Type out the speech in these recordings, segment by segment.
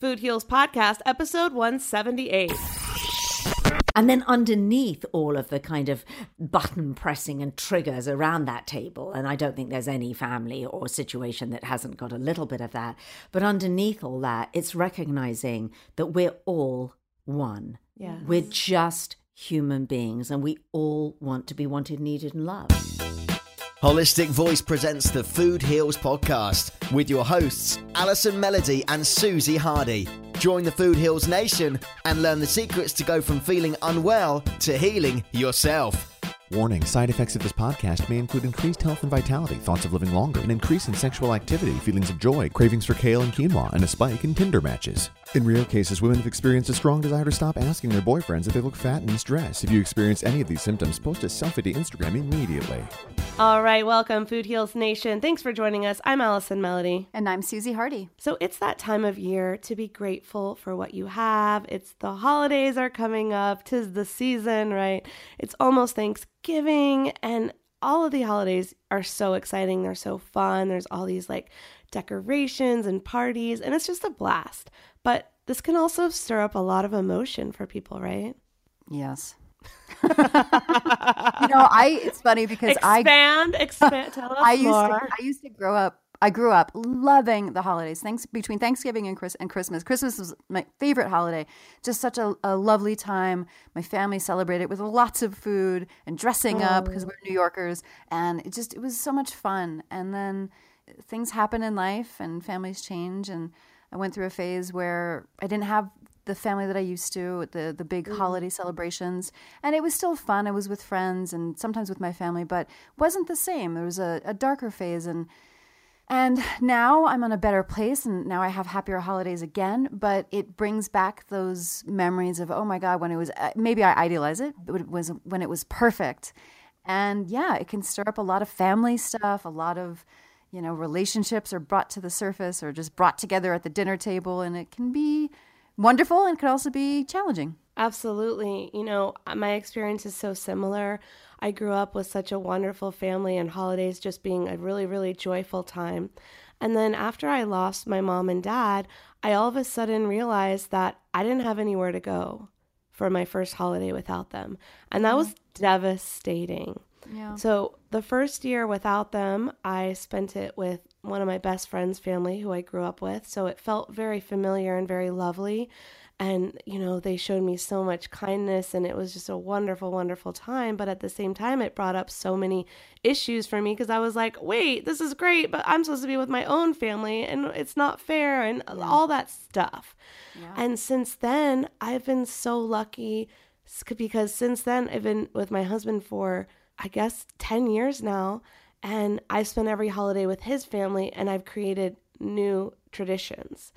Food Heals Podcast, episode 178. And then underneath all of the kind of button pressing and triggers around that table, and I don't think there's any family or situation that hasn't got a little bit of that, but underneath all that, it's recognizing that we're all one. Yeah. We're just human beings and we all want to be wanted, needed, and loved. Holistic Voice presents the Food Heals podcast with your hosts, Allison Melody and Susie Hardy. Join the Food Heals Nation and learn the secrets to go from feeling unwell to healing yourself. Warning side effects of this podcast may include increased health and vitality, thoughts of living longer, an increase in sexual activity, feelings of joy, cravings for kale and quinoa, and a spike in Tinder matches. In rare cases, women have experienced a strong desire to stop asking their boyfriends if they look fat in this dress. If you experience any of these symptoms, post a selfie to Instagram immediately. All right, welcome, Food Heals Nation. Thanks for joining us. I'm Allison Melody. And I'm Susie Hardy. So it's that time of year to be grateful for what you have. It's the holidays are coming up, tis the season, right? It's almost Thanksgiving, and all of the holidays are so exciting. They're so fun. There's all these like decorations and parties, and it's just a blast. But this can also stir up a lot of emotion for people, right? Yes. you know, I it's funny because expand, I expand, tell us I used more. To, I used to grow up I grew up loving the holidays. Thanks between Thanksgiving and, Chris, and Christmas. Christmas was my favorite holiday. Just such a, a lovely time. My family celebrated with lots of food and dressing oh. up because oh. we're New Yorkers, and it just it was so much fun. And then things happen in life, and families change, and I went through a phase where I didn't have the family that I used to, the the big mm. holiday celebrations, and it was still fun. I was with friends and sometimes with my family, but wasn't the same. There was a, a darker phase, and and now I'm on a better place, and now I have happier holidays again. But it brings back those memories of oh my god, when it was uh, maybe I idealize it, but it was when it was perfect, and yeah, it can stir up a lot of family stuff, a lot of you know, relationships are brought to the surface or just brought together at the dinner table, and it can be wonderful and can also be challenging. Absolutely. You know, uh, my experience is so similar. I grew up with such a wonderful family, and holidays just being a really, really joyful time. And then after I lost my mom and dad, I all of a sudden realized that I didn't have anywhere to go for my first holiday without them. And that was devastating. Yeah. So the first year without them, I spent it with one of my best friends' family who I grew up with. So it felt very familiar and very lovely. And, you know, they showed me so much kindness and it was just a wonderful, wonderful time. But at the same time, it brought up so many issues for me because I was like, wait, this is great, but I'm supposed to be with my own family and it's not fair and yeah. all that stuff. Yeah. And since then, I've been so lucky because since then, I've been with my husband for I guess, 10 years now. And I spent every holiday with his family, and I've created new traditions.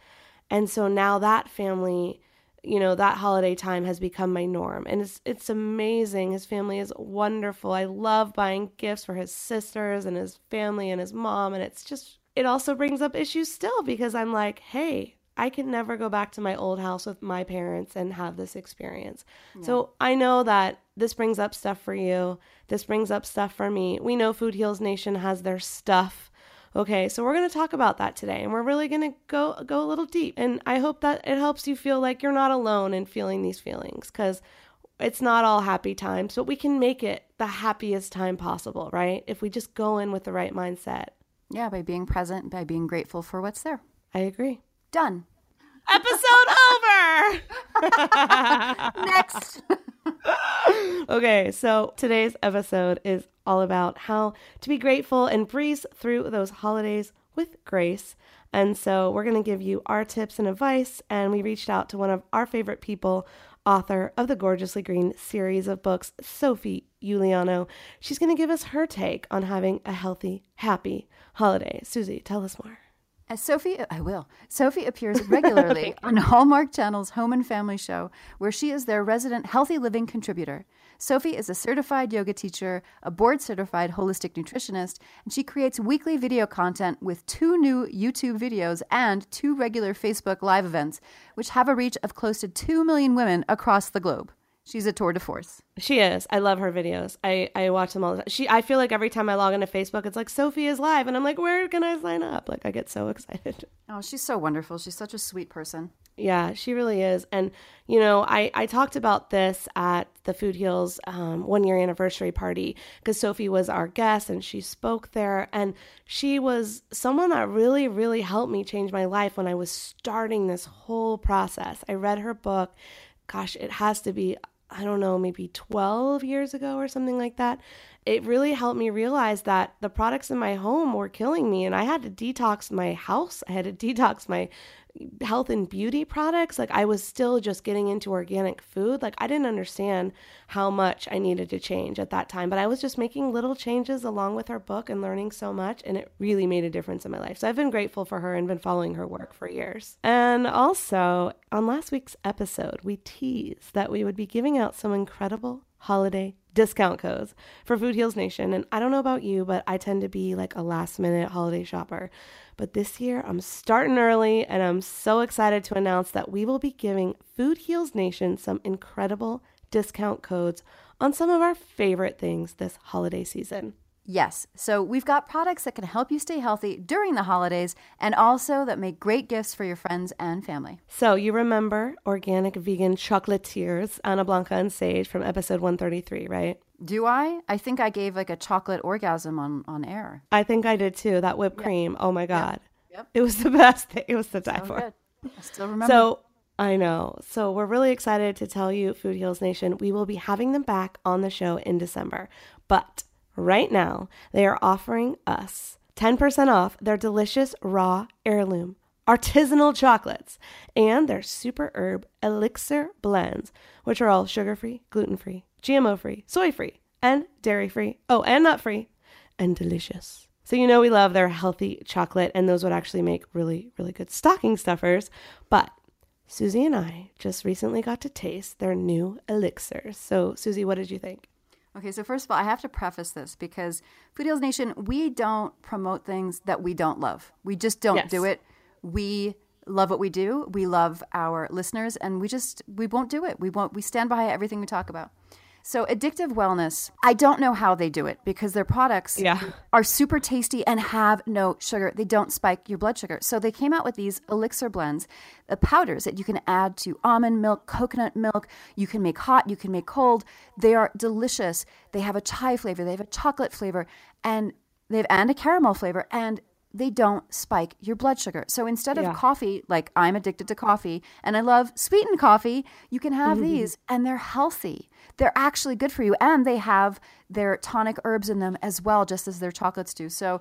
And so now that family, you know, that holiday time has become my norm. And it's it's amazing. His family is wonderful. I love buying gifts for his sisters and his family and his mom. And it's just, it also brings up issues still because I'm like, hey, I can never go back to my old house with my parents and have this experience. Yeah. So I know that this brings up stuff for you. This brings up stuff for me. We know Food Heals Nation has their stuff. Okay, so we're going to talk about that today and we're really going to go go a little deep. And I hope that it helps you feel like you're not alone in feeling these feelings cuz it's not all happy times, but we can make it the happiest time possible, right? If we just go in with the right mindset. Yeah, by being present, by being grateful for what's there. I agree. Done. Episode over. Next. okay, so today's episode is all about how to be grateful and breeze through those holidays with grace. And so we're going to give you our tips and advice. And we reached out to one of our favorite people, author of the Gorgeously Green series of books, Sophie Uliano. She's going to give us her take on having a healthy, happy holiday. Susie, tell us more. As Sophie, I will. Sophie appears regularly on Hallmark Channel's Home and Family Show, where she is their resident healthy living contributor. Sophie is a certified yoga teacher, a board certified holistic nutritionist, and she creates weekly video content with two new YouTube videos and two regular Facebook live events, which have a reach of close to 2 million women across the globe. She's a tour de force. She is. I love her videos. I, I watch them all the time. She I feel like every time I log into Facebook, it's like Sophie is live, and I'm like, where can I sign up? Like I get so excited. Oh, she's so wonderful. She's such a sweet person. Yeah, she really is. And you know, I I talked about this at the Food Heals um, one year anniversary party because Sophie was our guest and she spoke there, and she was someone that really really helped me change my life when I was starting this whole process. I read her book gosh, it has to be I don't know, maybe 12 years ago or something like that. it really helped me realize that the products in my home were killing me and I had to detox my house. I had to detox my health and beauty products. Like I was still just getting into organic food. Like I didn't understand how much I needed to change at that time, but I was just making little changes along with her book and learning so much. And it really made a difference in my life. So I've been grateful for her and been following her work for years. And also on last week's episode, we teased that we would be giving out some incredible holiday discount codes for Food Heals Nation. And I don't know about you, but I tend to be like a last minute holiday shopper. But this year, I'm starting early and I'm so excited to announce that we will be giving Food Heals Nation some incredible discount codes on some of our favorite things this holiday season. Yes. So we've got products that can help you stay healthy during the holidays and also that make great gifts for your friends and family. So you remember organic vegan chocolatiers, Ana Blanca and Sage from episode 133, right? Do I? I think I gave like a chocolate orgasm on, on air. I think I did too. That whipped cream. Oh my God. Yep. It was the best thing. It was the die So for. good. I still remember. So I know. So we're really excited to tell you, Food Heals Nation, we will be having them back on the show in December. But right now, they are offering us 10% off their delicious raw heirloom artisanal chocolates and their super herb elixir blends, which are all sugar free, gluten free, GMO free, soy free, and dairy free. Oh, and nut free, and delicious. So, you know, we love their healthy chocolate, and those would actually make really, really good stocking stuffers. But Susie and I just recently got to taste their new elixirs. So, Susie, what did you think? Okay, so first of all, I have to preface this because Food Heals Nation, we don't promote things that we don't love. We just don't Yes. do it. We love what we do. We love our listeners, and we just we won't do it. We won't. We stand by everything we talk about. So addictive wellness, I don't know how they do it because their products Yeah. are super tasty and have no sugar. They don't spike your blood sugar. So they came out with these elixir blends, the powders that you can add to almond milk, coconut milk. You can make hot, you can make cold. They are delicious. They have a chai flavor, they have a chocolate flavor, and they have and a caramel flavor, and they don't spike your blood sugar. So instead of Yeah. coffee, like I'm addicted to coffee and I love sweetened coffee, you can have Mm-hmm. these and they're healthy. They're actually good for you and they have their tonic herbs in them as well just as their chocolates do. So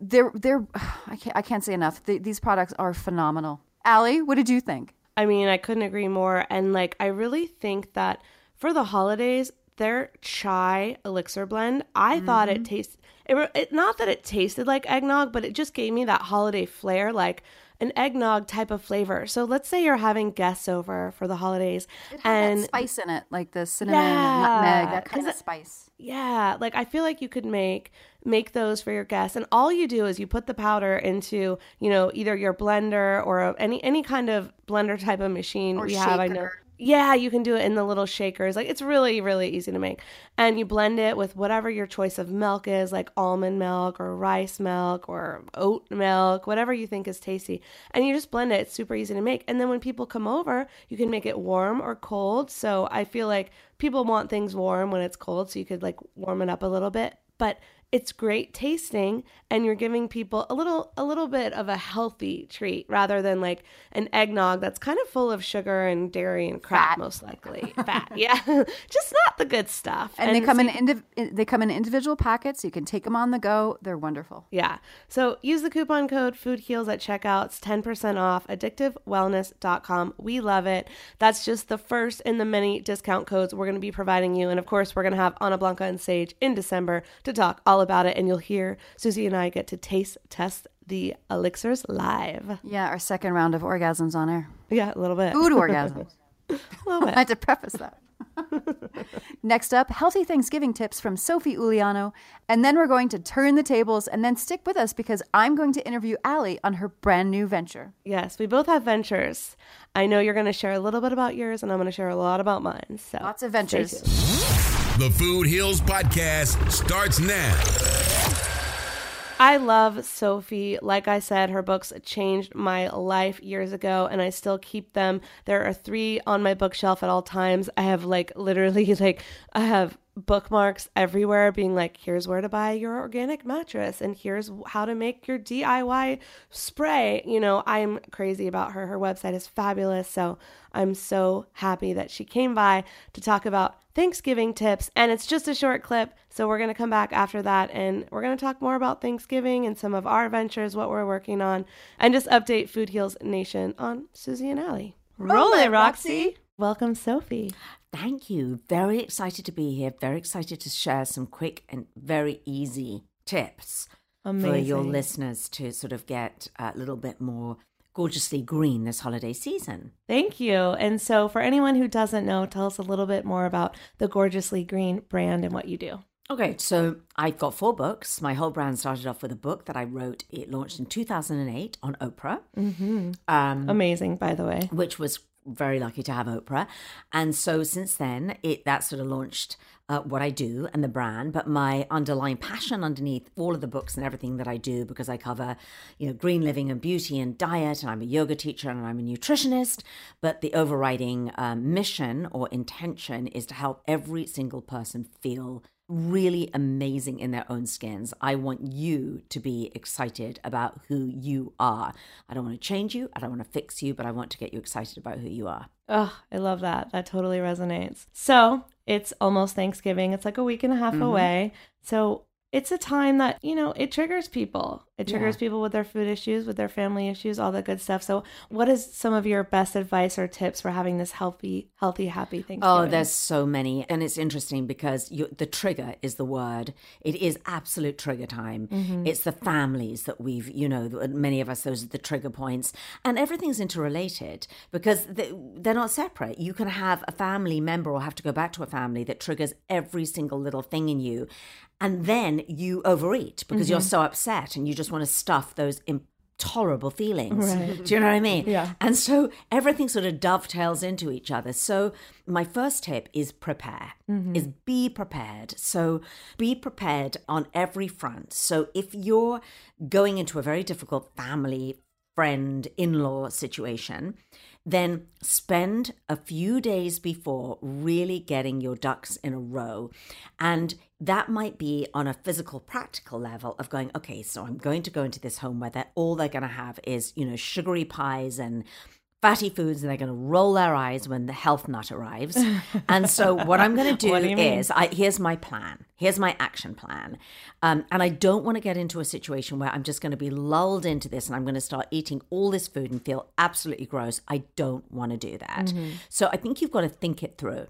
they're they're I can't I can't say enough. Th these products are phenomenal. Allie, what did you think? I mean, I couldn't agree more. And like, I really think that for the holidays, their chai elixir blend, I thought it tasted, it, it, not that it tasted like eggnog, but it just gave me that holiday flair, like an eggnog type of flavor. So let's say you're having guests over for the holidays And spice in it, like the cinnamon and nutmeg, that kind of it- spice. Yeah, like I feel like you could make make those for your guests, and all you do is you put the powder into you know either your blender or any any kind of blender type of machine Or we have. I know. Yeah, you can do it in the little shakers. Like it's really really easy to make, and you blend it with whatever your choice of milk is, like almond milk or rice milk or oat milk, whatever you think is tasty, and you just blend it. It's super easy to make, and then when people come over, you can make it warm or cold. So I feel like people want things warm when it's cold, so you could like warm it up a little bit. But it's great tasting and you're giving people a little a little bit of a healthy treat rather than like an eggnog that's kind of full of sugar and dairy and crap Fat. most likely. Fat. Yeah. Just not the good stuff. And, they come in indiv- they come in individual packets. You can take them on the go. They're wonderful. Yeah. So use the coupon code FoodHeals at checkout. It's 10% off addictivewellness.com. We love it. That's just the first in the many discount codes we're going to be providing you. And of course, we're going to have Ana Blanca and Sage in December to talk all about it. And you'll hear Susie and I get to taste test the elixirs live. Yeah, our second round of orgasms on air. Yeah, a little bit. Food orgasms. A little bit. I had to preface that. Next up, healthy Thanksgiving tips from Sophie Uliano. And then we're going to turn the tables and then stick with us because I'm going to interview Allie on her brand new venture. Yes, we both have ventures. I know you're going to share a little bit about yours, and I'm going to share a lot about mine. So Lots of ventures. The Food Heals Podcast starts now. I love Sophie. Like I said, her books changed my life years ago, and I still keep them. There are three on my bookshelf at all times. I have like literally like I have bookmarks everywhere being like here's where to buy your organic mattress and here's how to make your DIY spray. You know, I'm crazy about her. Her website is fabulous. So I'm so happy that she came by to talk about Thanksgiving tips. And it's just a short clip. So we're going to come back after that and we're going to talk more about Thanksgiving and some of our ventures, what we're working on, and just update Food Heals Nation on Susie and Allie. Roll it, Roxy. Welcome, Sophie. Thank you. Very excited to be here. Very excited to share some quick and very easy tips for your listeners to sort of get a little bit more gorgeously green this holiday season. Thank you. And so, for anyone who doesn't know, tell us a little bit more about the Gorgeously Green brand and what you do. Okay, so I've got four books. My whole brand started off with a book that I wrote. It launched in 2008 on Oprah, Mm-hmm. um, Amazing, by the way. which was very lucky to have Oprah. And so since then, it that sort of launched uh, what I do and the brand. But my underlying passion underneath all of the books and everything that I do, because I cover, you know, green living and beauty and diet, and I'm a yoga teacher and I'm a nutritionist. But the overriding um, mission or intention is to help every single person feel really amazing in their own skins. I want you to be excited about who you are. I don't want to change you, I don't want to fix you, but I want to get you excited about who you are. Oh, I love that. That totally resonates. So, it's almost Thanksgiving. It's like a week and a half Mm-hmm. away. So, it's a time that, you know, it triggers people. It triggers Yeah. people with their food issues, with their family issues, all that good stuff. So, what is some of your best advice or tips for having this healthy, healthy, happy Thanksgiving? Oh, there's so many. And it's interesting because you, the trigger is the word. It is absolute trigger time. Mm-hmm. It's the families that we've, you know, many of us, those are the trigger points. And everything's interrelated because they, they're not separate. You can have a family member or have to go back to a family that triggers every single little thing in you. And then you overeat because you're mm-hmm. so upset and you just want to stuff those intolerable feelings. Do you know what I mean? Yeah. And so everything sort of dovetails into each other. So my first tip is prepare, mm-hmm. is be prepared. So be prepared on every front. So if you're going into a very difficult family, friend, in law situation, then spend a few days before really getting your ducks in a row. And that might be on a physical, practical level of going, okay, so I'm going to go into this home where they're, all they're going to have is, you know, sugary pies and fatty foods and they're going to roll their eyes when the health nut arrives. and so what I'm going to do, do is I, here's my plan. Here's my action plan. Um, and I don't want to get into a situation where I'm just going to be lulled into this and I'm going to start eating all this food and feel absolutely gross. I don't want to do that. Mm-hmm. So I think you've got to think it through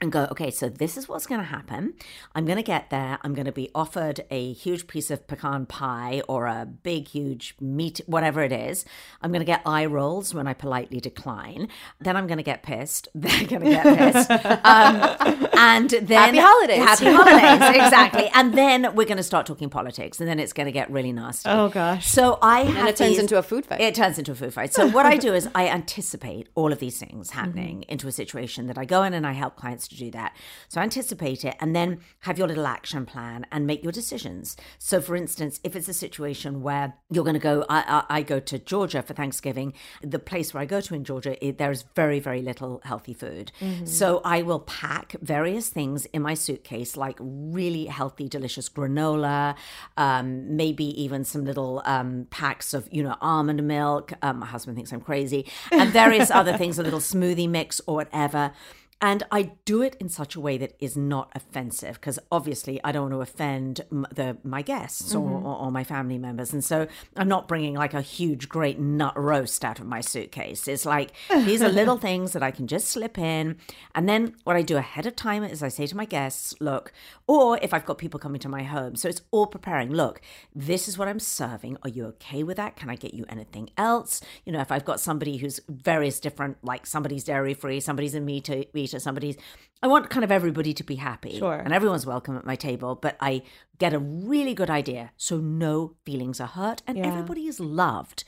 and go, okay, so this is what's going to happen. I'm going to get there. I'm going to be offered a huge piece of pecan pie or a big, huge meat, whatever it is. I'm going to get eye rolls when I politely decline. Then I'm going to get pissed. They're going to get pissed. um, and then Happy holidays. Happy holidays, exactly. And then we're going to start talking politics, and then it's going to get really nasty. Oh, gosh. So I have And it turns these- into a food fight. It turns into a food fight. So what I do is I anticipate all of these things happening into a situation that I go in and I help clients to do that. So anticipate it and then have your little action plan and make your decisions. So for instance, if it's a situation where you're going to go, I, I, I go to Georgia for Thanksgiving. The place where I go to in Georgia, it, there is very very little healthy food. So I will pack various things in my suitcase, like really healthy, delicious granola, um, maybe even some little um, packs of you know almond milk. Um, my husband thinks I'm crazy, and various other things, a little smoothie mix or whatever. And I do it in such a way that is not offensive because obviously I don't want to offend the my guests or, mm-hmm. or, or my family members, and so I'm not bringing like a huge great nut roast out of my suitcase. It's like these are little things that I can just slip in, and then what I do ahead of time is I say to my guests, "Look," or if I've got people coming to my home, so it's all preparing. Look, this is what I'm serving. Are you okay with that? Can I get you anything else? You know, if I've got somebody who's various different, like somebody's dairy free, somebody's a meat eater, somebody's. I want kind of everybody to be happy. Sure. And everyone's welcome at my table, but I get a really good idea. So no feelings are hurt and Yeah. everybody is loved.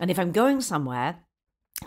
And if I'm going somewhere,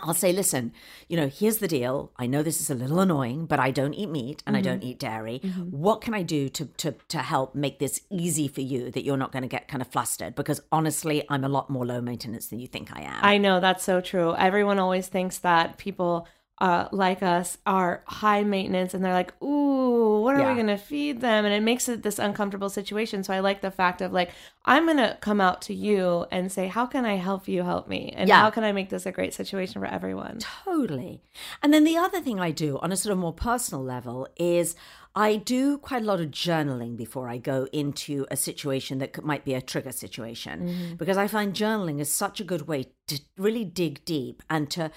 I'll say, listen, you know, here's the deal. I know this is a little annoying, but I don't eat meat and I mm-hmm. don't eat dairy. Mm-hmm. What can I do to, to to help make this easy for you that you're not going to get kind of flustered? Because honestly, I'm a lot more low maintenance than you think I am. I know that's so true. Everyone always thinks that people uh, like us are high maintenance and they're like, ooh, what are Yeah. we going to feed them? And it makes it this uncomfortable situation. So I like the fact of like, I'm going to come out to you and say, how can I help you help me? And Yeah. how can I make this a great situation for everyone? Totally. And then the other thing I do on a sort of more personal level is I do quite a lot of journaling before I go into a situation that could, might be a trigger situation mm-hmm. because I find journaling is such a good way to really dig deep and to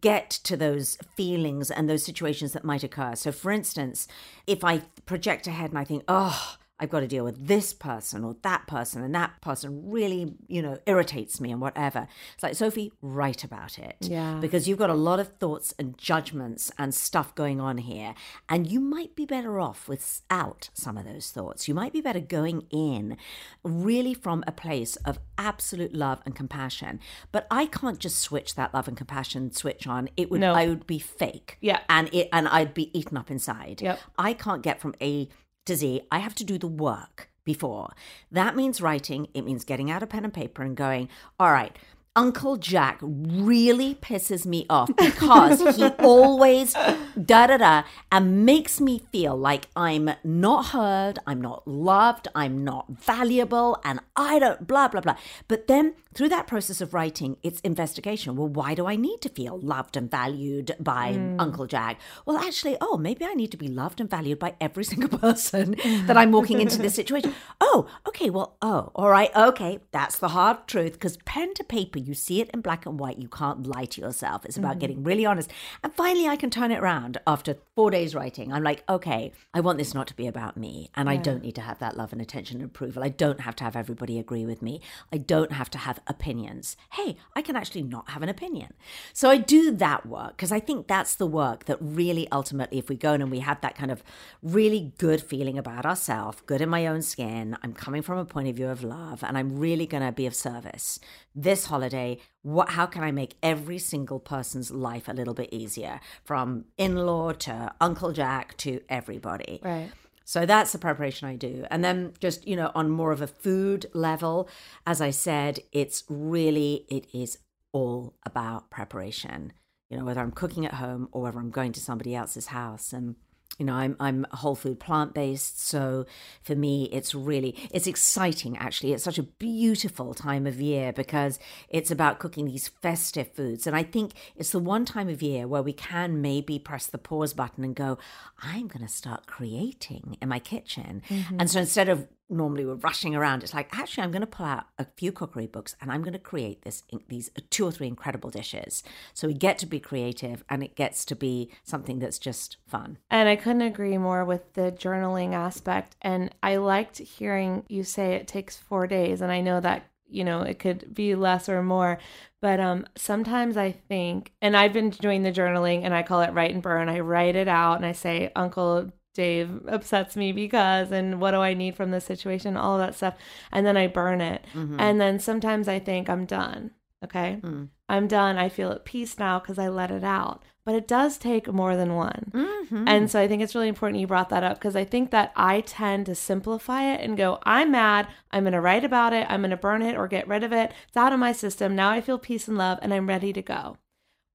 get to those feelings and those situations that might occur. So, for instance, if I project ahead and I think, oh, I've got to deal with this person or that person, and that person really, you know, irritates me and whatever. It's like, Sophie, write about it. Yeah. Because you've got a lot of thoughts and judgments and stuff going on here. And you might be better off without some of those thoughts. You might be better going in really from a place of absolute love and compassion. But I can't just switch that love and compassion switch on. It would, No. I would be fake. Yeah. And it, and I'd be eaten up inside. Yep. I can't get from A to Z. I have to do the work before. That means writing. It means getting out a pen and paper and going, all right. Uncle Jack really pisses me off because he always da da da and makes me feel like I'm not heard, I'm not loved, I'm not valuable, and I don't blah blah blah. But then through that process of writing, it's investigation. Well, why do I need to feel loved and valued by mm. Uncle Jack? Well, actually, oh, maybe I need to be loved and valued by every single person that I'm walking into this situation. Oh, okay, well, oh, all right, okay, that's the hard truth because pen to paper, you see it in black and white. You can't lie to yourself. It's about mm. getting really honest. And finally, I can turn it around after four days writing. I'm like, okay, I want this not to be about me. And I don't need to have that love and attention and approval. I don't have to have everybody agree with me. I don't have to have opinions. Hey, I can actually not have an opinion. So I do that work because I think that's the work that really ultimately, if we go in and we have that kind of really good feeling about ourselves, good in my own skin, I'm coming from a point of view of love, and I'm really going to be of service this holiday. What, how can I make every single person's life a little bit easier from in law to Uncle Jack to everybody? Right. So that's the preparation I do. And then just, you know, on more of a food level, as I said, it's really, it is all about preparation. You know, whether I'm cooking at home or whether I'm going to somebody else's house. And, you know, I'm I'm whole food plant based. So for me it's really it's exciting actually. It's such a beautiful time of year because it's about cooking these festive foods. And I think it's the one time of year where we can maybe press the pause button and go, I'm gonna start creating in my kitchen. And mm-hmm. so instead of normally we're rushing around. It's like actually, I'm going to pull out a few cookery books and I'm going to create this these two or three incredible dishes. So we get to be creative, and it gets to be something that's just fun. And I couldn't agree more with the journaling aspect. And I liked hearing you say it takes four days. And I know that, you know, it could be less or more. But um, sometimes I think, and I've been doing the journaling and I call it write and burn. I write it out and I say, Uncle Dave upsets me because, and what do I need from this situation, all of that stuff. And then I burn it. Mm-hmm. And then sometimes I think I'm done. Okay. Mm. I'm done. I feel at peace now because I let it out. But it does take more than one. Mm-hmm. And so I think it's really important you brought that up because I think that I tend to simplify it and go, I'm mad. I'm going to write about it. I'm going to burn it or get rid of it. It's out of my system. Now I feel peace and love and I'm ready to go.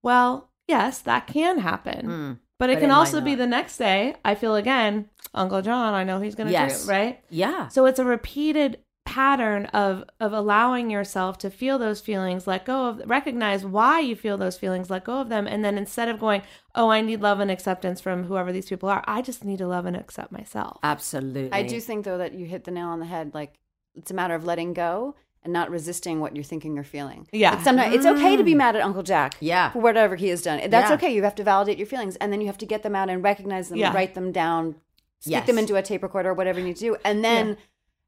Well, yes, that can happen. Mm. But it But can it also be the next day. I feel again, Uncle John, I know he's going to Yes. do it, right? Yeah. So it's a repeated pattern of of allowing yourself to feel those feelings, let go of recognize why you feel those feelings, let go of them, and then instead of going, "Oh, I need love and acceptance from whoever these people are," I just need to love and accept myself. Absolutely. I do think though that you hit the nail on the head. Like it's a matter of letting go and not resisting what you're thinking or feeling. Yeah. Like, sometimes it's okay to be mad at Uncle Jack. Yeah. For whatever he has done. That's Yeah. okay. You have to validate your feelings and then you have to get them out and recognize them, Yeah. write them down, speak Yes. them into a tape recorder or whatever you need to do, and then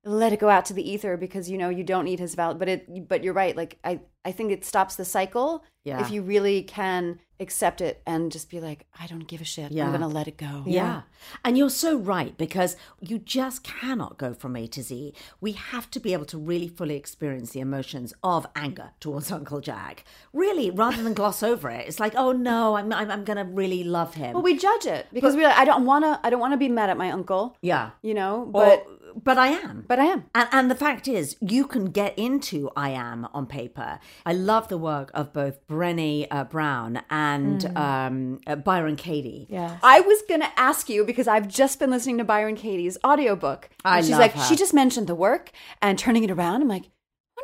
let it go out to the ether because you know you don't need his valid. But it. But you're right. Like I. I think it stops the cycle Yeah. if you really can accept it and just be like, I don't give a shit. Yeah. I'm gonna let it go. Yeah. And you're so right because you just cannot go from A to Z. We have to be able to really fully experience the emotions of anger towards Uncle Jack. Really, rather than gloss over it. It's like, oh no, I'm, I'm, I'm going to really love him. Well, we judge it because we're like, I don't want to. I don't want to be mad at my uncle. yeah. You know, But, but but I am. but I am. And, and the fact is, you can get into I am on paper. I love the work of both Brené uh, Brown and Mm. um, uh, Byron Katie. Yeah. I was gonna ask you because I've just been listening to Byron Katie's audiobook. I she's love like, her. she just mentioned the work and turning it around. I'm like,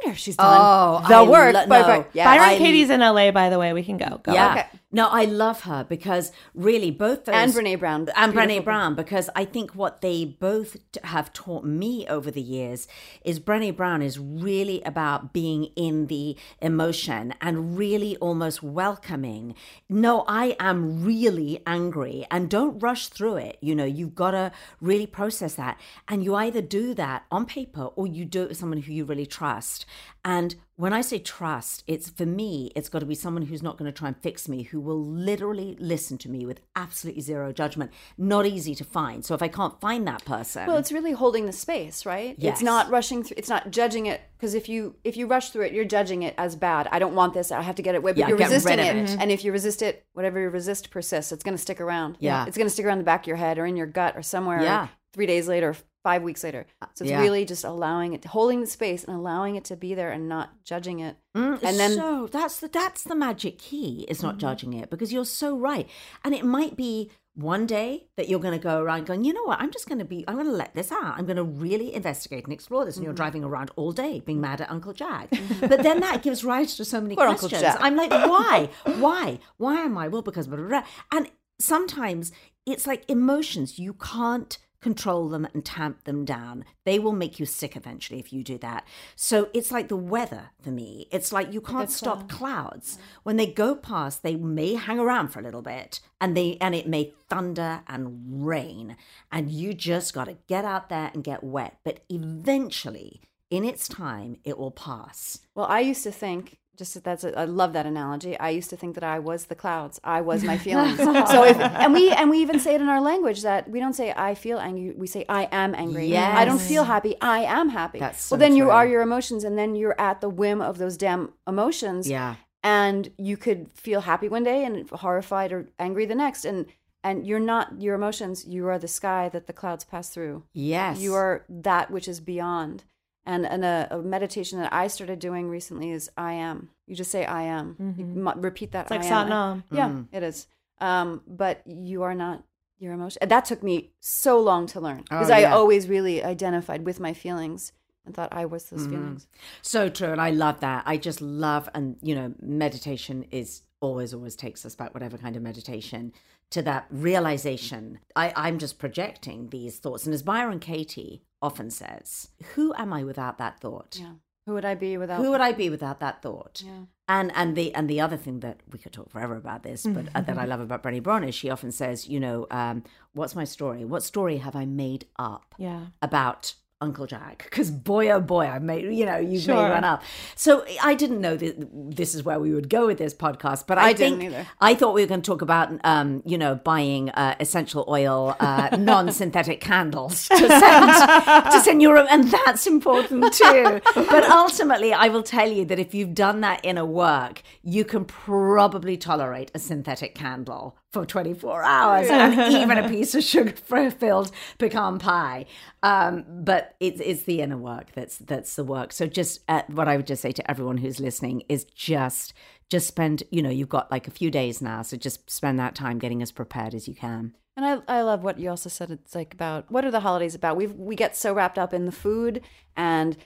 wonder if she's done Oh, the I work. lo- by- no. by- yeah. Byron I- Katie's in LA, by the way. We can go. go. Yeah. Okay. No, I love her because really both those And Brene Brown. and. Brené Brown because I think what they both have taught me over the years is Brené Brown is really about being in the emotion and really almost welcoming. No, I am really angry and don't rush through it. You know, you've got to really process that. And you either do that on paper or you do it with someone who you really trust. And when I say trust, it's for me, it's got to be someone who's not going to try and fix me, who will literally listen to me with absolutely zero judgment. Not easy to find. So if I can't find that person, Well, it's really holding the space, right? Yes. It's not rushing through. It's not judging it because if you if you rush through it, you're judging it as bad. I don't want this. I have to get it. But Yeah, you're resisting it. it. and if you resist it, whatever you resist persists. It's going to stick around. Yeah. it's going to stick around the back of your head or in your gut or somewhere. Yeah. three days later, five weeks later. Uh, so it's Yeah. really just allowing it, holding the space, and allowing it to be there, and not judging it. Mm, and then so that's the that's the magic key is not mm-hmm. judging it because you're so right. And it might be one day that you're going to go around going you know what? I'm just going to be i'm going to let this out. I'm going to really investigate and explore this and you're mm-hmm. driving around all day being mm-hmm. mad at uncle jack. But then that gives rise to so many Poor Uncle questions. Jack. i'm like why? Why? Why am i? Well because blah, blah, blah. and sometimes it's like emotions. You can't control them and tamp them down. They will make you sick eventually if you do that. So it's like the weather for me. It's like you can't stop clouds. When they go past, they may hang around for a little bit and they and it may thunder and rain and you just got to get out there and get wet. But eventually, in its time, it will pass. Well, I used to think just that's a, I love that analogy. I used to think that I was the clouds. I was my feelings. so if and we and we even say it in our language that we don't say I feel angry. We say I am angry. I don't feel happy. I am happy. That's well, so then you are your emotions, and then you're at the whim of those damn emotions. Yeah. and you could feel happy one day and horrified or angry the next, and and you're not your emotions. You are the sky that the clouds pass through. Yes. You are that which is beyond. And, and a, a meditation that I started doing recently is I am. You just say I am. You mu- repeat that. It's like I am. Satnam. Yeah, it is. Um, but you are not your emotion. and That took me so long to learn because Oh, I always really identified with my feelings and thought I was Mm-hmm. those feelings. So true. And I love that. I just love, and you know, meditation is always, always takes us back, whatever kind of meditation, to that realization. I, I'm just projecting these thoughts. And as Byron Katie often says, who am I without that thought? Yeah. Who would I be without? Who would I be without that thought? Yeah. And and the and the other thing that we could talk forever about this, but uh, that I love about Brené Brown is she often says, you know, um, what's my story? What story have I made up? Yeah. about Uncle Jack because boy oh boy I made you know you Sure. made one up. So I didn't know that this is where we would go with this podcast, but I, I didn't think either. I thought we were going to talk about um you know buying uh, essential oil uh, non-synthetic candles to send to send your room, and that's important too. But ultimately, I will tell you that if you've done that inner work, you can probably tolerate a synthetic candle for 24 hours and even a piece of sugar-filled pecan pie. Um, but it's it's the inner work that's that's the work. So just uh, what I would just say to everyone who's listening is just just spend you know you've got like a few days now, so just spend that time getting as prepared as you can. And I, I love what you also said. It's like about what are the holidays about? We we get so wrapped up in the food and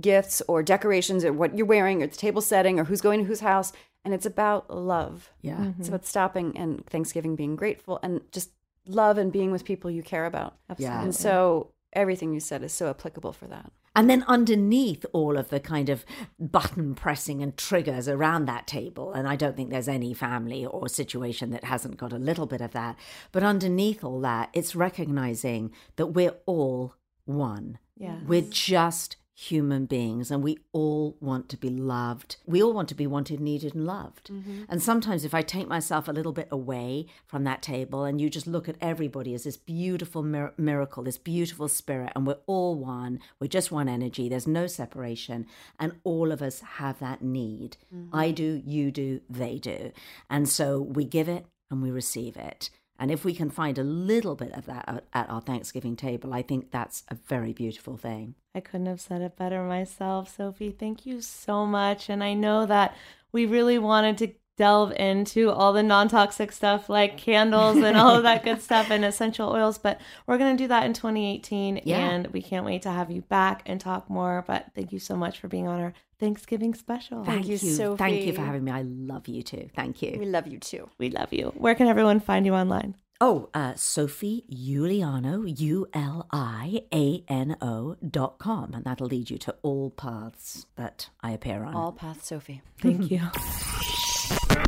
gifts or decorations or what you're wearing or the table setting or who's going to whose house, and it's about love. Yeah. Mm-hmm. It's about stopping and Thanksgiving being grateful and just love and being with people you care about. Yeah. And so everything you said is so applicable for that. And then underneath all of the kind of button pressing and triggers around that table, and I don't think there's any family or situation that hasn't got a little bit of that, but underneath all that, it's recognizing that we're all one. Yeah. We're just human beings and we all want to be loved. We all want to be wanted, needed, and loved. Mm-hmm. And sometimes, if I take myself a little bit away from that table and you just look at everybody as this beautiful mir- miracle, this beautiful spirit, and we're all one, we're just one energy, there's no separation, and all of us have that need. Mm-hmm. I do, you do, they do. And so we give it and we receive it. And if we can find a little bit of that at- our Thanksgiving table, I think that's a very beautiful thing. I couldn't have said it better myself, Sophie. Thank you so much. And I know that we really wanted to delve into all the non-toxic stuff like candles and all of that good stuff and essential oils but we're going to do that in 2018 Yeah. and we can't wait to have you back and talk more but thank you so much for being on our thanksgiving special Thank you, Thank you for having me. I love you too. Thank you. We love you too. we love you where can everyone find you online Oh, uh, Sophie Uliano, U L I A N O dot com. And that'll lead you to all paths that I appear on. All paths, Sophie. Thank you.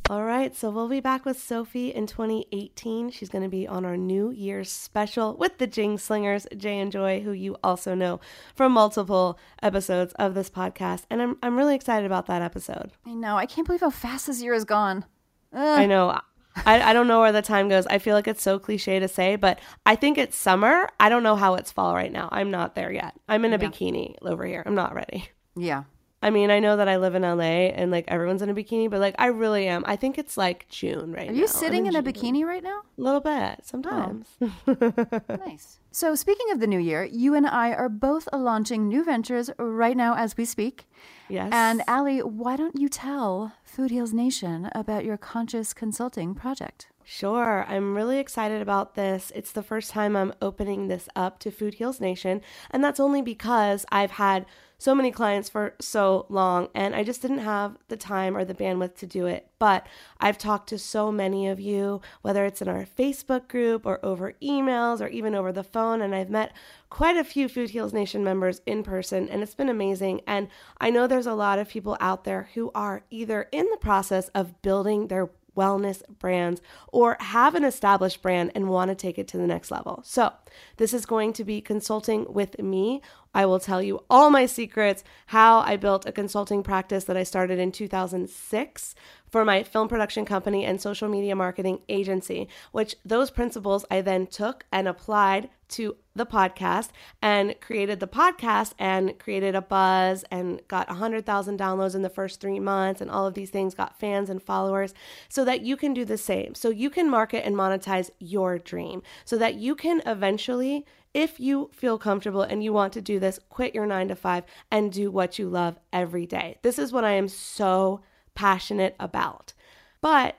All right, so we'll be back with Sophie in 2018. She's going to be on our New Year's special with the Jing Slingers, Jay and Joy, who you also know from multiple episodes of this podcast. And I'm, I'm really excited about that episode. I know. I can't believe how fast this year has gone. I know. I, I don't know where the time goes. I feel like it's so cliche to say, but I think it's summer. I don't know how it's fall right now. I'm not there yet. I'm in a bikini over here. I'm not ready. Yeah. I mean, I know that I live in LA and like everyone's in a bikini, but like I really am. I think it's like June right now. Are now. you I'm sitting in a bikini right now? A little bit sometimes. Oh. Nice. So, speaking of the new year, you and I are both launching new ventures right now as we speak. yes. And Allie, why don't you tell Food Heals Nation about your conscious consulting project? Sure. I'm really excited about this. It's the first time I'm opening this up to Food Heals Nation. And that's only because I've had so many clients for so long and I just didn't have the time or the bandwidth to do it. But I've talked to so many of you, whether it's in our Facebook group or over emails or even over the phone. And I've met quite a few Food Heals Nation members in person, and it's been amazing. And I know there's a lot of people out there who are either in the process of building their wellness brands or have an established brand and want to take it to the next level. So, this is going to be consulting with me. I will tell you all my secrets, how I built a consulting practice that I started in 2006 for my film production company and social media marketing agency, which those principles I then took and applied to the podcast and created the podcast and created a buzz and got 100,000 downloads in the first three months and all of these things, got fans and followers so that you can do the same. So you can market and monetize your dream so that you can eventually if you feel comfortable and you want to do this, quit your nine to five and do what you love every day. This is what I am so passionate about. But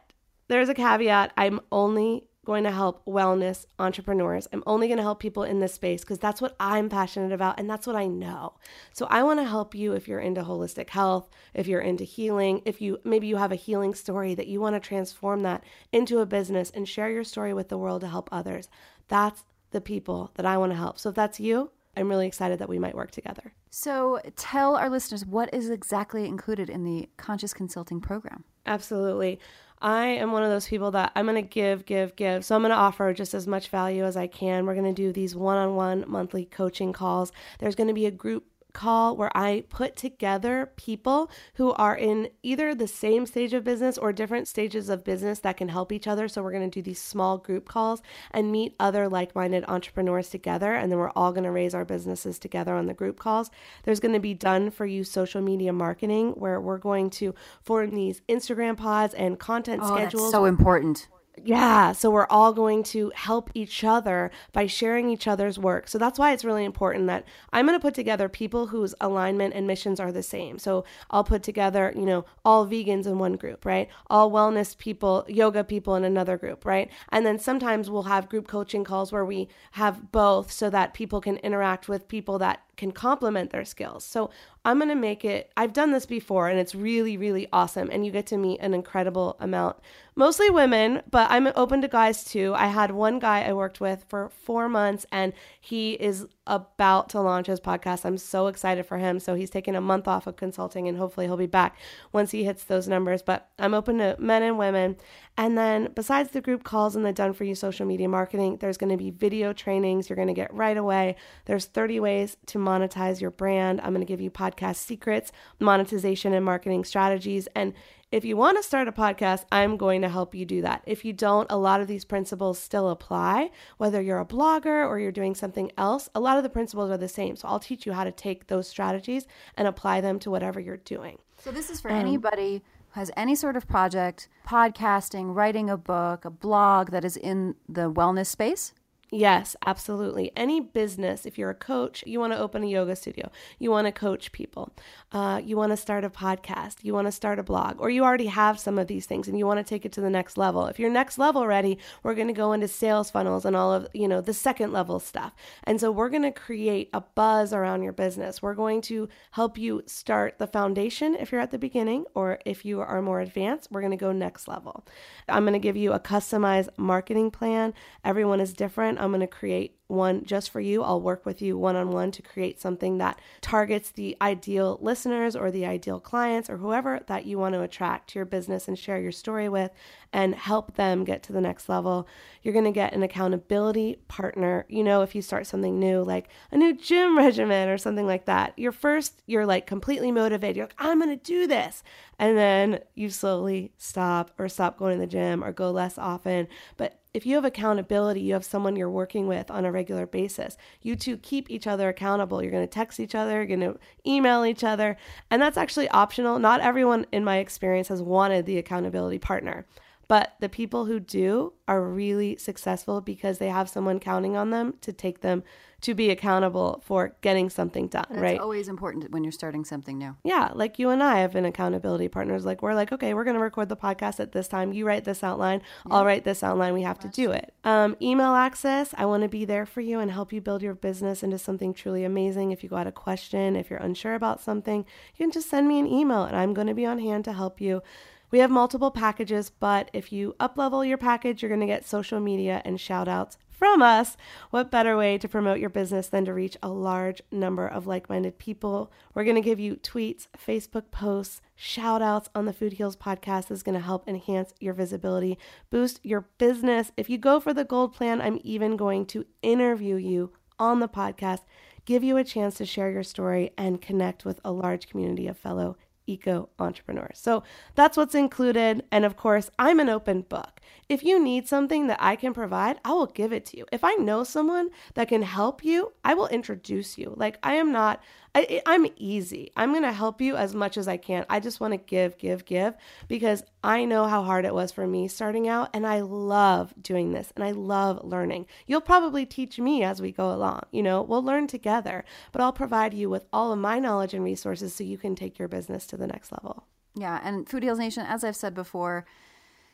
there's a caveat I'm only going to help wellness entrepreneurs. I'm only going to help people in this space because that's what I'm passionate about and that's what I know. So I want to help you if you're into holistic health, if you're into healing, if you maybe you have a healing story that you want to transform that into a business and share your story with the world to help others. That's the people that I want to help. So if that's you, I'm really excited that we might work together. So, tell our listeners what is exactly included in the conscious consulting program. Absolutely. I am one of those people that I'm going to give, give, give. So I'm going to offer just as much value as I can. We're going to do these one on one monthly coaching calls. There's going to be a group call where I put together people who are in either the same stage of business or different stages of business that can help each other. So we're going to do these small group calls and meet other like minded entrepreneurs together. And then we're all going to raise our businesses together on the group calls. There's going to be done for you social media marketing where we're going to form these Instagram pods and content Oh, schedules. that's so important. Yeah, so we're all going to help each other by sharing each other's work. So that's why it's really important that I'm going to put together people whose alignment and missions are the same. So I'll put together, you know, all vegans in one group, right? All wellness people, yoga people in another group, right? And then sometimes we'll have group coaching calls where we have both so that people can interact with people that can complement their skills. So I'm going to make it, I've done this before and it's really, really awesome. And you get to meet an incredible amount, mostly women, but I'm open to guys too. I had one guy I worked with for four months and he is about to launch his podcast. I'm so excited for him. So he's taking a month off of consulting and hopefully he'll be back once he hits those numbers. But I'm open to men and women. And then besides the group calls and the done for you social media marketing, there's going to be video trainings you're going to get right away. There's 30 ways to monetize your brand. I'm going to give you podcast secrets, monetization and marketing strategies. And if you want to start a podcast, I'm going to help you do that. If you don't, a lot of these principles still apply, whether you're a blogger or you're doing something else. A lot of the principles are the same. So I'll teach you how to take those strategies and apply them to whatever you're doing. So, this is for um, anybody who has any sort of project, podcasting, writing a book, a blog that is in the wellness space. Yes, absolutely. Any business, if you're a coach, you want to open a yoga studio, you want to coach people, uh, you want to start a podcast, you want to start a blog, or you already have some of these things and you want to take it to the next level. If you're next level ready, we're going to go into sales funnels and all of, you know, the second level stuff. And so we're going to create a buzz around your business. We're going to help you start the foundation if you're at the beginning, or if you are more advanced, we're going to go next level. I'm going to give you a customized marketing plan. Everyone is different. I'm going to create one just for you. I'll work with you one on one to create something that targets the ideal listeners or the ideal clients or whoever that you want to attract to your business and share your story with and help them get to the next level. You're going to get an accountability partner. You know, if you start something new, like a new gym regimen or something like that, you're first, you're like completely motivated. You're like, I'm going to do this. And then you slowly stop or stop going to the gym or go less often. But if you have accountability, you have someone you're working with on a regular basis. You two keep each other accountable. You're going to text each other, you're going to email each other, and that's actually optional. Not everyone in my experience has wanted the accountability partner. But the people who do are really successful because they have someone counting on them to take them to be accountable for getting something done, That's right? always important when you're starting something new. Yeah, like you and I have been accountability partners. Like we're like, okay, we're going to record the podcast at this time. You write this outline. I'll write this outline. We have to do it. Um, email access. I want to be there for you and help you build your business into something truly amazing. If you got a question, if you're unsure about something, you can just send me an email and I'm going to be on hand to help you. We have multiple packages, but if you uplevel your package, you're going to get social media and shout outs from us. What better way to promote your business than to reach a large number of like minded people? We're going to give you tweets, Facebook posts, shout outs on the Food Heals podcast is going to help enhance your visibility, boost your business. If you go for the gold plan, I'm even going to interview you on the podcast, give you a chance to share your story, and connect with a large community of fellow eco entrepreneurs. So that's what's included. And of course, I'm an open book. If you need something that I can provide, I will give it to you. If I know someone that can help you, I will introduce you. Like I am not, I, I'm easy. I'm going to help you as much as I can. I just want to give, give, give because I know how hard it was for me starting out and I love doing this and I love learning. You'll probably teach me as we go along. You know, we'll learn together, but I'll provide you with all of my knowledge and resources so you can take your business to the next level. Yeah, and Food Heals Nation, as I've said before,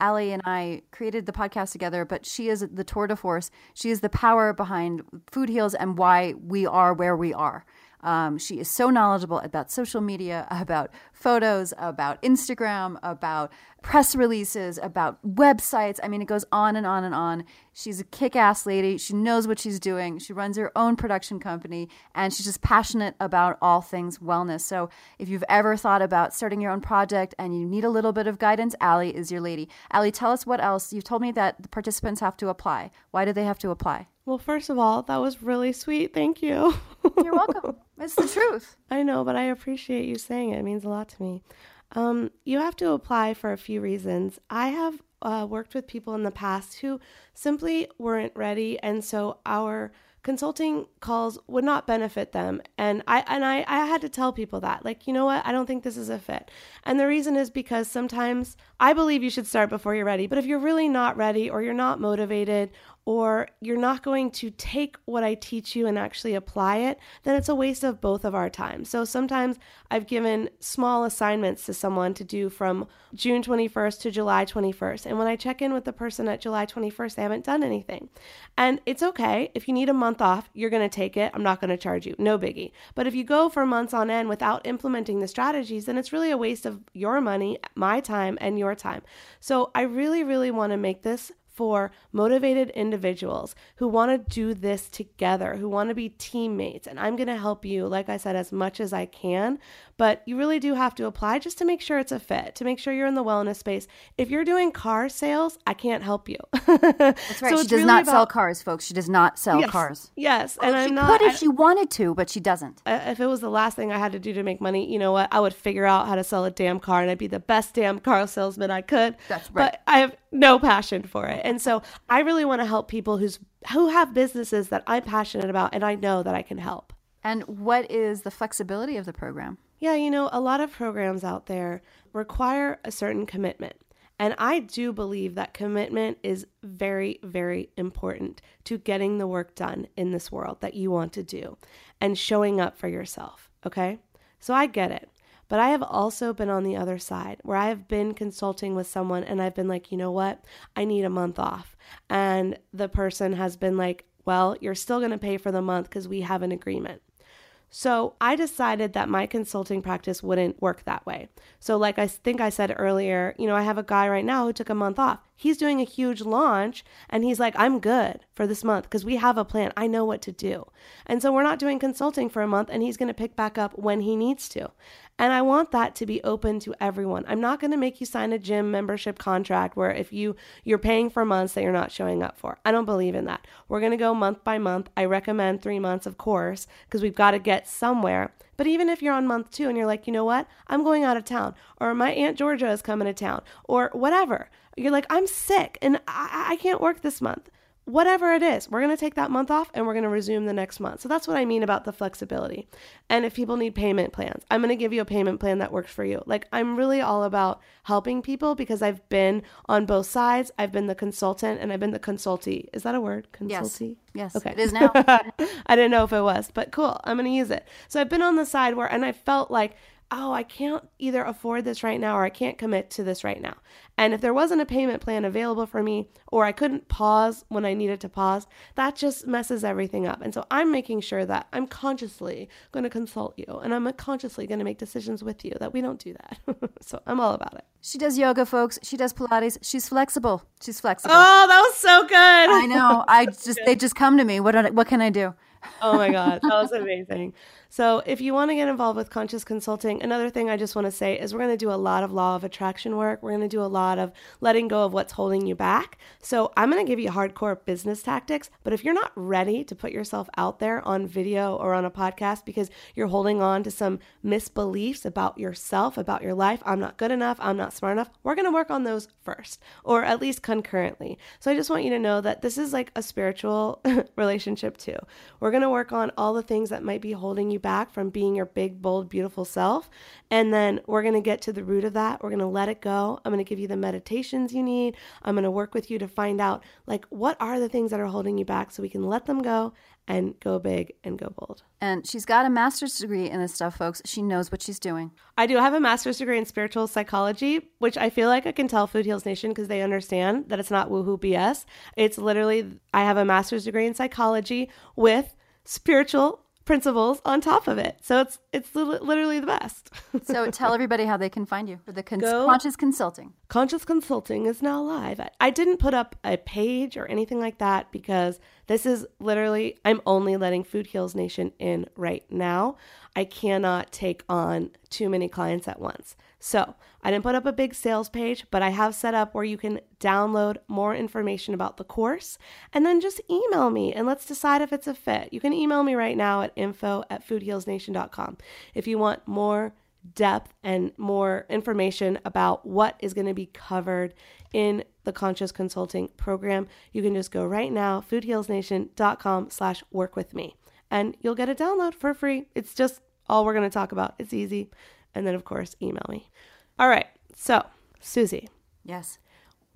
Allie and I created the podcast together, but she is the tour de force. She is the power behind Food Heals and why we are where we are. Um, she is so knowledgeable about social media, about photos, about Instagram, about press releases, about websites. I mean, it goes on and on and on. She's a kick ass lady. She knows what she's doing. She runs her own production company and she's just passionate about all things wellness. So if you've ever thought about starting your own project and you need a little bit of guidance, Allie is your lady. Allie, tell us what else. You've told me that the participants have to apply. Why do they have to apply? Well, first of all, that was really sweet. Thank you. You're welcome. It's the truth. I know, but I appreciate you saying it. It means a lot to me. Um, you have to apply for a few reasons. I have uh, worked with people in the past who simply weren't ready, and so our consulting calls would not benefit them. And I and I, I had to tell people that, like, you know what, I don't think this is a fit. And the reason is because sometimes I believe you should start before you're ready. But if you're really not ready or you're not motivated or you're not going to take what I teach you and actually apply it, then it's a waste of both of our time. So sometimes I've given small assignments to someone to do from June 21st to July 21st. And when I check in with the person at July 21st, they haven't done anything. And it's okay. If you need a month off, you're going to take it. I'm not going to charge you. No biggie. But if you go for months on end without implementing the strategies, then it's really a waste of your money, my time, and your time. So I really, really want to make this for motivated individuals who want to do this together, who want to be teammates. And I'm going to help you, like I said, as much as I can. But you really do have to apply just to make sure it's a fit, to make sure you're in the wellness space. If you're doing car sales, I can't help you. That's right. So she does really not sell cars, folks. She does not sell Yes. cars. Yes. Oh, and she I'm could not. if I- she wanted to, but she doesn't. if it was the last thing I had to do to make money, you know what? I would figure out how to sell a damn car and I'd be the best damn car salesman I could. That's right. But I have no passion for it. And so I really want to help people who's who have businesses that I'm passionate about and I know that I can help. And what is the flexibility of the program? Yeah, you know, a lot of programs out there require a certain commitment. And I do believe that commitment is very, very important to getting the work done in this world that you want to do and showing up for yourself. Okay. So I get it. But I have also been on the other side where I have been consulting with someone and I've been like, you know what? I need a month off. And the person has been like, well, you're still going to pay for the month because we have an agreement. So I decided that my consulting practice wouldn't work that way. So, like I think I said earlier, you know, I have a guy right now who took a month off. He's doing a huge launch and he's like, I'm good for this month because we have a plan. I know what to do. And so we're not doing consulting for a month and he's going to pick back up when he needs to. And I want that to be open to everyone. I'm not going to make you sign a gym membership contract where if you you're paying for months that you're not showing up for. I don't believe in that. We're going to go month by month. I recommend 3 months of course because we've got to get somewhere. But even if you're on month 2 and you're like, "You know what? I'm going out of town or my aunt Georgia is coming to town or whatever." You're like, "I'm sick and I, I can't work this month." Whatever it is, we're going to take that month off and we're going to resume the next month. So that's what I mean about the flexibility. And if people need payment plans, I'm going to give you a payment plan that works for you. Like I'm really all about helping people because I've been on both sides. I've been the consultant and I've been the consultee. Is that a word? Consultee? Yes. Yes. Okay. It is now. I didn't know if it was, but cool. I'm going to use it. So I've been on the side where, and I felt like, oh, I can't either afford this right now or I can't commit to this right now. And if there wasn't a payment plan available for me or I couldn't pause when I needed to pause, that just messes everything up. And so I'm making sure that I'm consciously going to consult you and I'm consciously going to make decisions with you that we don't do that. so I'm all about it. She does yoga, folks. She does Pilates. She's flexible. She's flexible. Oh, that was so good. I know. I just they just come to me. What what can I do? oh my God, that was amazing. So, if you want to get involved with conscious consulting, another thing I just want to say is we're going to do a lot of law of attraction work. We're going to do a lot of letting go of what's holding you back. So, I'm going to give you hardcore business tactics, but if you're not ready to put yourself out there on video or on a podcast because you're holding on to some misbeliefs about yourself, about your life, I'm not good enough, I'm not smart enough, we're going to work on those first or at least concurrently. So, I just want you to know that this is like a spiritual relationship too. We're going to work on all the things that might be holding you back from being your big, bold, beautiful self. And then we're going to get to the root of that. We're going to let it go. I'm going to give you the meditations you need. I'm going to work with you to find out, like, what are the things that are holding you back so we can let them go and go big and go bold. And she's got a master's degree in this stuff, folks. She knows what she's doing. I do have a master's degree in spiritual psychology, which I feel like I can tell Food Heals Nation because they understand that it's not woohoo BS. It's literally, I have a master's degree in psychology with spiritual principles on top of it. So it's it's literally the best. so tell everybody how they can find you for the con- Go. Conscious Consulting. Conscious Consulting is now live. I didn't put up a page or anything like that because this is literally I'm only letting Food Heals Nation in right now. I cannot take on too many clients at once. So I didn't put up a big sales page, but I have set up where you can download more information about the course and then just email me and let's decide if it's a fit. You can email me right now at info at foodhealsnation.com if you want more depth and more information about what is going to be covered in the conscious consulting program you can just go right now foodhealsnation.com slash work with me and you'll get a download for free it's just all we're going to talk about it's easy and then, of course, email me. All right. So, Susie. Yes.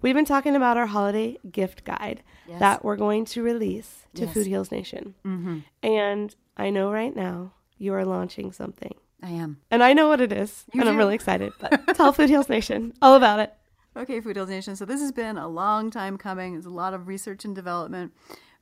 We've been talking about our holiday gift guide yes. that we're going to release to yes. Food Heals Nation. Mm-hmm. And I know right now you are launching something. I am. And I know what it is. You and do. I'm really excited. But tell Food Heals Nation all about it. Okay, Food Heals Nation. So this has been a long time coming. There's a lot of research and development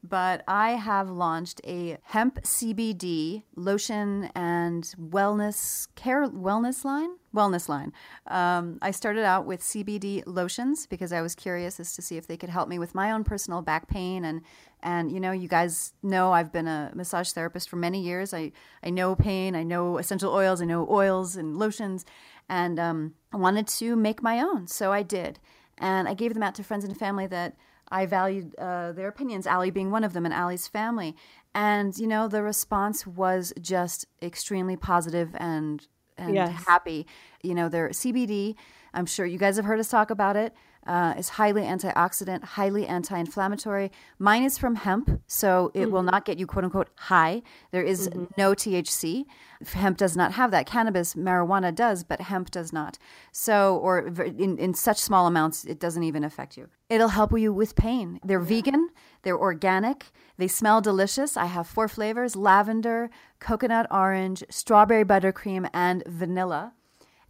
but I have launched a hemp CBD lotion and wellness care wellness line. Wellness line. Um, I started out with CBD lotions because I was curious as to see if they could help me with my own personal back pain and and you know you guys know I've been a massage therapist for many years. I I know pain. I know essential oils. I know oils and lotions, and um, I wanted to make my own, so I did, and I gave them out to friends and family that I valued uh, their opinions, Allie being one of them, and Allie's family. And, you know, the response was just extremely positive and and Yes. happy. You know, their CBD I'm sure you guys have heard us talk about it. Uh, it's highly antioxidant, highly anti inflammatory. Mine is from hemp, so it will not get you quote unquote high. There is no THC. Hemp does not have that. Cannabis, marijuana does, but hemp does not. So, or in, in such small amounts, it doesn't even affect you. It'll help you with pain. They're vegan, they're organic, they smell delicious. I have four flavors lavender, coconut orange, strawberry buttercream, and vanilla.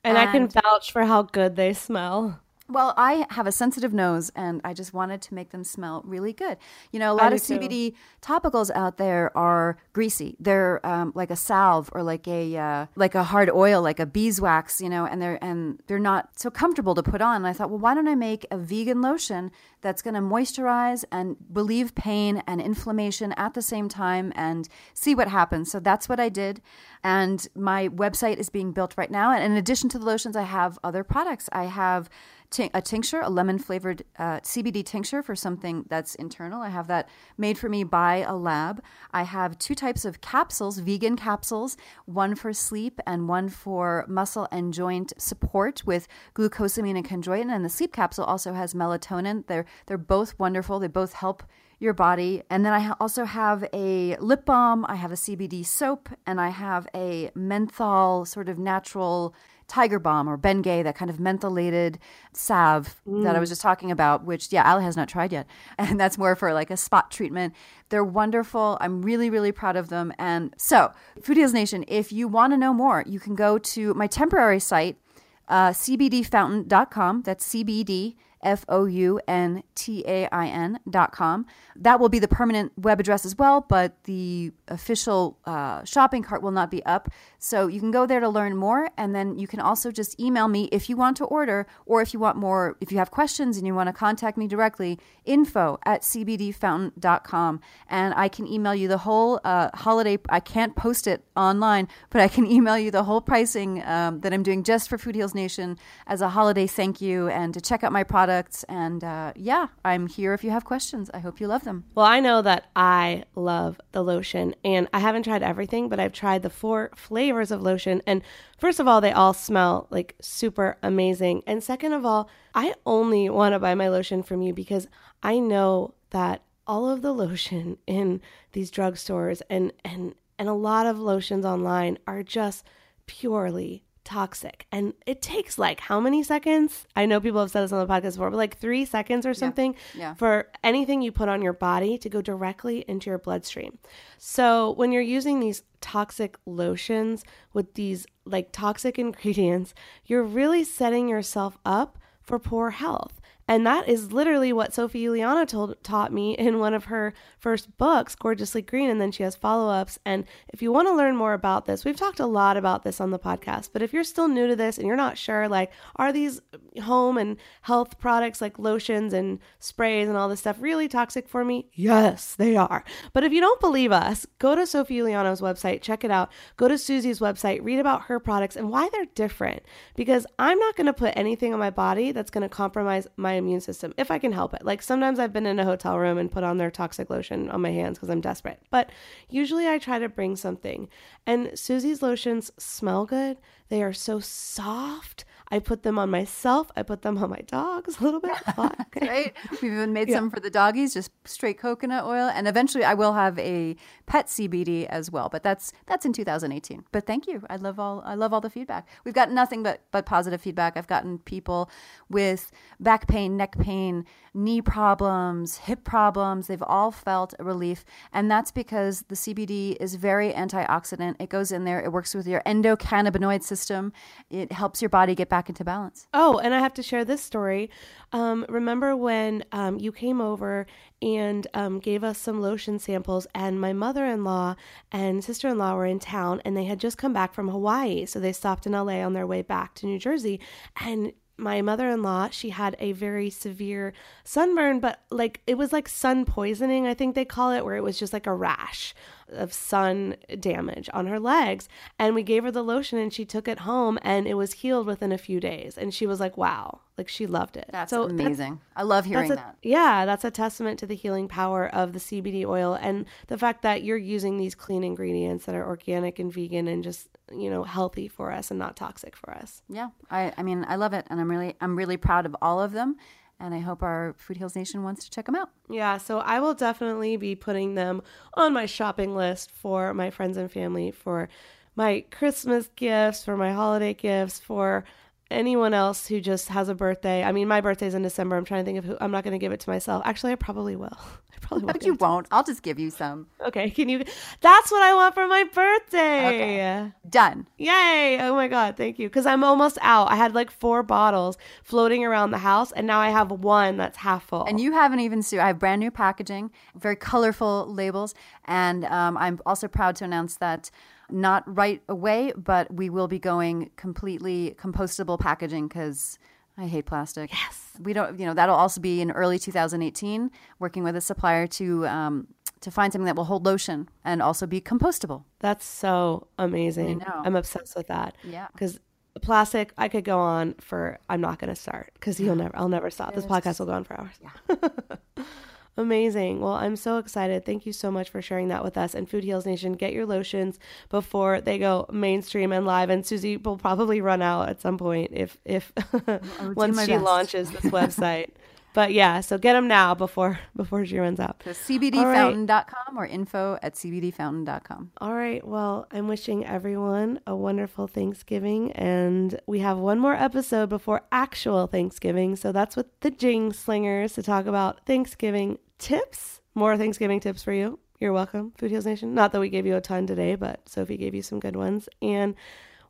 And, I can vouch for how good they smell. Well, I have a sensitive nose and I just wanted to make them smell really good. You know, a lot of too. CBD topicals out there are greasy. They're um, like a salve or like a uh, like a hard oil, like a beeswax, you know, and they're and they're not so comfortable to put on. And I thought, well, why don't I make a vegan lotion that's going to moisturize and relieve pain and inflammation at the same time and see what happens. So that's what I did. And my website is being built right now. And in addition to the lotions, I have other products. I have tin- a tincture, a lemon flavored uh, CBD tincture for something that's internal. I have that made for me by a lab. I have two types of capsules, vegan capsules, one for sleep and one for muscle and joint support with glucosamine and chondroitin. And the sleep capsule also has melatonin. They're they're both wonderful. They both help your body. And then I also have a lip balm, I have a CBD soap, and I have a menthol sort of natural tiger balm or Bengay, that kind of mentholated salve that I was just talking about, which, yeah, Al has not tried yet. And that's more for like a spot treatment. They're wonderful. I'm really, really proud of them. And so, Food Heals Nation, if you want to know more, you can go to my temporary site, uh, cbdfountain.com. That's CBD. F O U N T A I N dot com. That will be the permanent web address as well, but the official uh, shopping cart will not be up. So you can go there to learn more, and then you can also just email me if you want to order, or if you want more, if you have questions and you want to contact me directly, info at cbdfountain.com. And I can email you the whole uh, holiday. I can't post it online, but I can email you the whole pricing um, that I'm doing just for Food Heals Nation as a holiday thank you and to check out my products. And uh, yeah, I'm here if you have questions. I hope you love them. Well, I know that I love the lotion, and I haven't tried everything, but I've tried the four flavors of lotion. And first of all, they all smell like super amazing. And second of all, I only want to buy my lotion from you because I know that all of the lotion in these drugstores and and and a lot of lotions online are just purely toxic. And it takes like how many seconds? I know people have said this on the podcast before, but like three seconds or something Yeah. for anything you put on your body to go directly into your bloodstream. So when you're using these toxic lotions with these like toxic ingredients, you're really setting yourself up for poor health. And that is literally what Sophie Uliano told taught me in one of her first books, Gorgeously Green, and then she has follow-ups. And if you want to learn more about this, we've talked a lot about this on the podcast. But if you're still new to this and you're not sure, like, are these home and health products like lotions and sprays and all this stuff really toxic for me? Yes, they are. But if you don't believe us, go to Sophie Uliano's website, check it out. Go to Susie's website, read about her products and why they're different. Because I'm not going to put anything on my body that's going to compromise my immune system if I can help it. Like sometimes I've been in a hotel room and put on their toxic lotion on my hands because I'm desperate. But usually I try to bring something. And Susie's lotions smell good. They are so soft. I put them on myself. I put them on my dogs a little bit. Right? We've even made some for the doggies, just straight coconut oil, and eventually I will have a pet CBD as well. But that's that's in 2018. But thank you. I love all I love all the feedback. We've got nothing but but positive feedback. I've gotten people with back pain, neck pain, knee problems, hip problems. They've all felt a relief, and that's because the CBD is very antioxidant. It goes in there. It works with your endocannabinoid system. It helps your body get back into balance. Oh, and I have to share this story. Um, remember when um, you came over and um, gave us some lotion samples, and my mother in law and sister in law were in town, and they had just come back from Hawaii. So they stopped in LA on their way back to New Jersey. And my mother in law, she had a very severe sunburn, but like it was like sun poisoning, I think they call it, where it was just like a rash of sun damage on her legs. And we gave her the lotion and she took it home and it was healed within a few days. And she was like, wow, like she loved it. That's So amazing. I love hearing a, that. Yeah, that's a testament to the healing power of the CBD oil and the fact that you're using these clean ingredients that are organic and vegan and just, you know, healthy for us and not toxic for us. Yeah, I, I mean, I love it, and I'm really, I'm really proud of all of them, and I hope our Food Heals Nation wants to check them out. Yeah, so I will definitely be putting them on my shopping list for my friends and family, for my Christmas gifts, for my holiday gifts, for anyone else who just has a birthday. I mean, my birthday's in December. I'm trying to think of who. I'm not going to give it to myself. Actually, I probably will. I probably will. No, you won't. I'll just give you some. Okay, can you? That's what I want for my birthday. Done. Yay! Oh my god, thank you. Because I'm almost out. I had like four bottles floating around the house, and now I have one that's half full. And you haven't even seen. I have brand new packaging, very colorful labels, and um, I'm also proud to announce that not right away, but we will be going completely compostable packaging because I hate plastic. Yes, we don't. You know that'll also be in early 2018. Working with a supplier to um, to find something that will hold lotion and also be compostable. That's so amazing. I know. I'm obsessed with that. Yeah. Because plastic, I could go on for. I'm not going to start because you'll never. I'll never stop. This podcast will go on for hours. Yeah. Amazing. Well, I'm so excited. Thank you so much for sharing that with us. And Food Heals Nation, get your lotions before they go mainstream and live. And Susie will probably run out at some point if if once she best. launches this website. but yeah, so get them now before before she runs out. So cbdfountain.com or info at cbdfountain.com. All right. Well, I'm wishing everyone a wonderful Thanksgiving. And we have one more episode before actual Thanksgiving. So that's with the Jing Slingers to talk about Thanksgiving tips. More Thanksgiving tips for you. You're welcome, Food Heals Nation. Not that we gave you a ton today, but Sophie gave you some good ones. And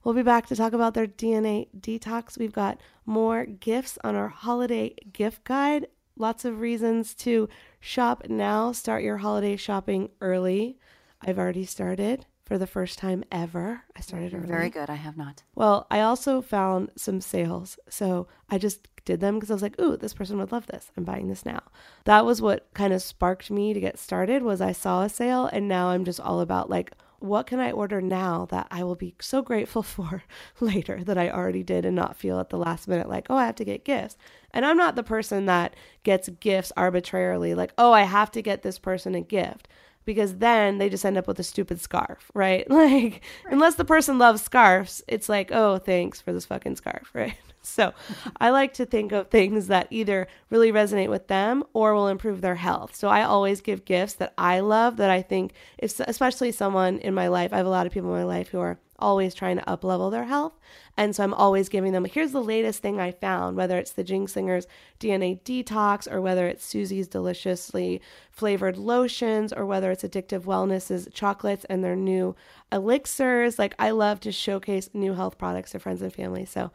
we'll be back to talk about their DNA detox. We've got more gifts on our holiday gift guide. Lots of reasons to shop now. Start your holiday shopping early. I've already started for the first time ever. I started mm-hmm. early. Very good. I have not. Well, I also found some sales. So I just did them because I was like, ooh, this person would love this. I'm buying this now. That was what kind of sparked me to get started was I saw a sale and now I'm just all about like what can I order now that I will be so grateful for later that I already did and not feel at the last minute like, oh, I have to get gifts. And I'm not the person that gets gifts arbitrarily, like, oh, I have to get this person a gift because then they just end up with a stupid scarf, right? Like, unless the person loves scarves, it's like, oh, thanks for this fucking scarf, right? So I like to think of things that either really resonate with them or will improve their health. So I always give gifts that I love that I think, if, especially someone in my life, I have a lot of people in my life who are always trying to up level their health. And so I'm always giving them, here's the latest thing I found, whether it's the Jing Slingers DNA detox or whether it's Susie's deliciously flavored lotions or whether it's Addictive Wellness's chocolates and their new elixirs. Like I love to showcase new health products to friends and family. So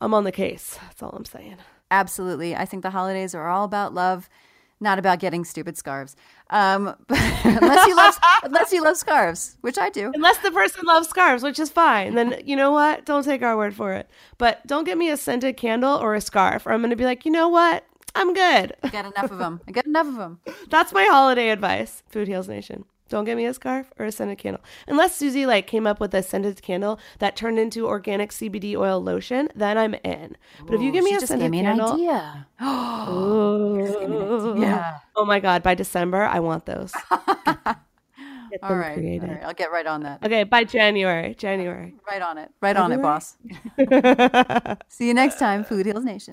I'm on the case. That's all I'm saying. Absolutely. I think the holidays are all about love, not about getting stupid scarves. Um, unless you love unless you love scarves, which I do. Unless the person loves scarves, which is fine. Then you know what? Don't take our word for it. But don't get me a scented candle or a scarf, or I'm going to be like, you know what? I'm good. I get enough of them. I get enough of them. That's my holiday advice, Food Heals Nation. Don't get me a scarf or a scented candle. Unless Susie like came up with a scented candle that turned into organic CBD oil lotion, then I'm in. But if you give me a just scented gave me an candle, idea. Ooh. Yeah. Oh my god, by December I want those. Them right. created. All right. I'll get right on that. Okay, by January. January. Right on it. Right on it, boss. See you next time, Food Heals Nation.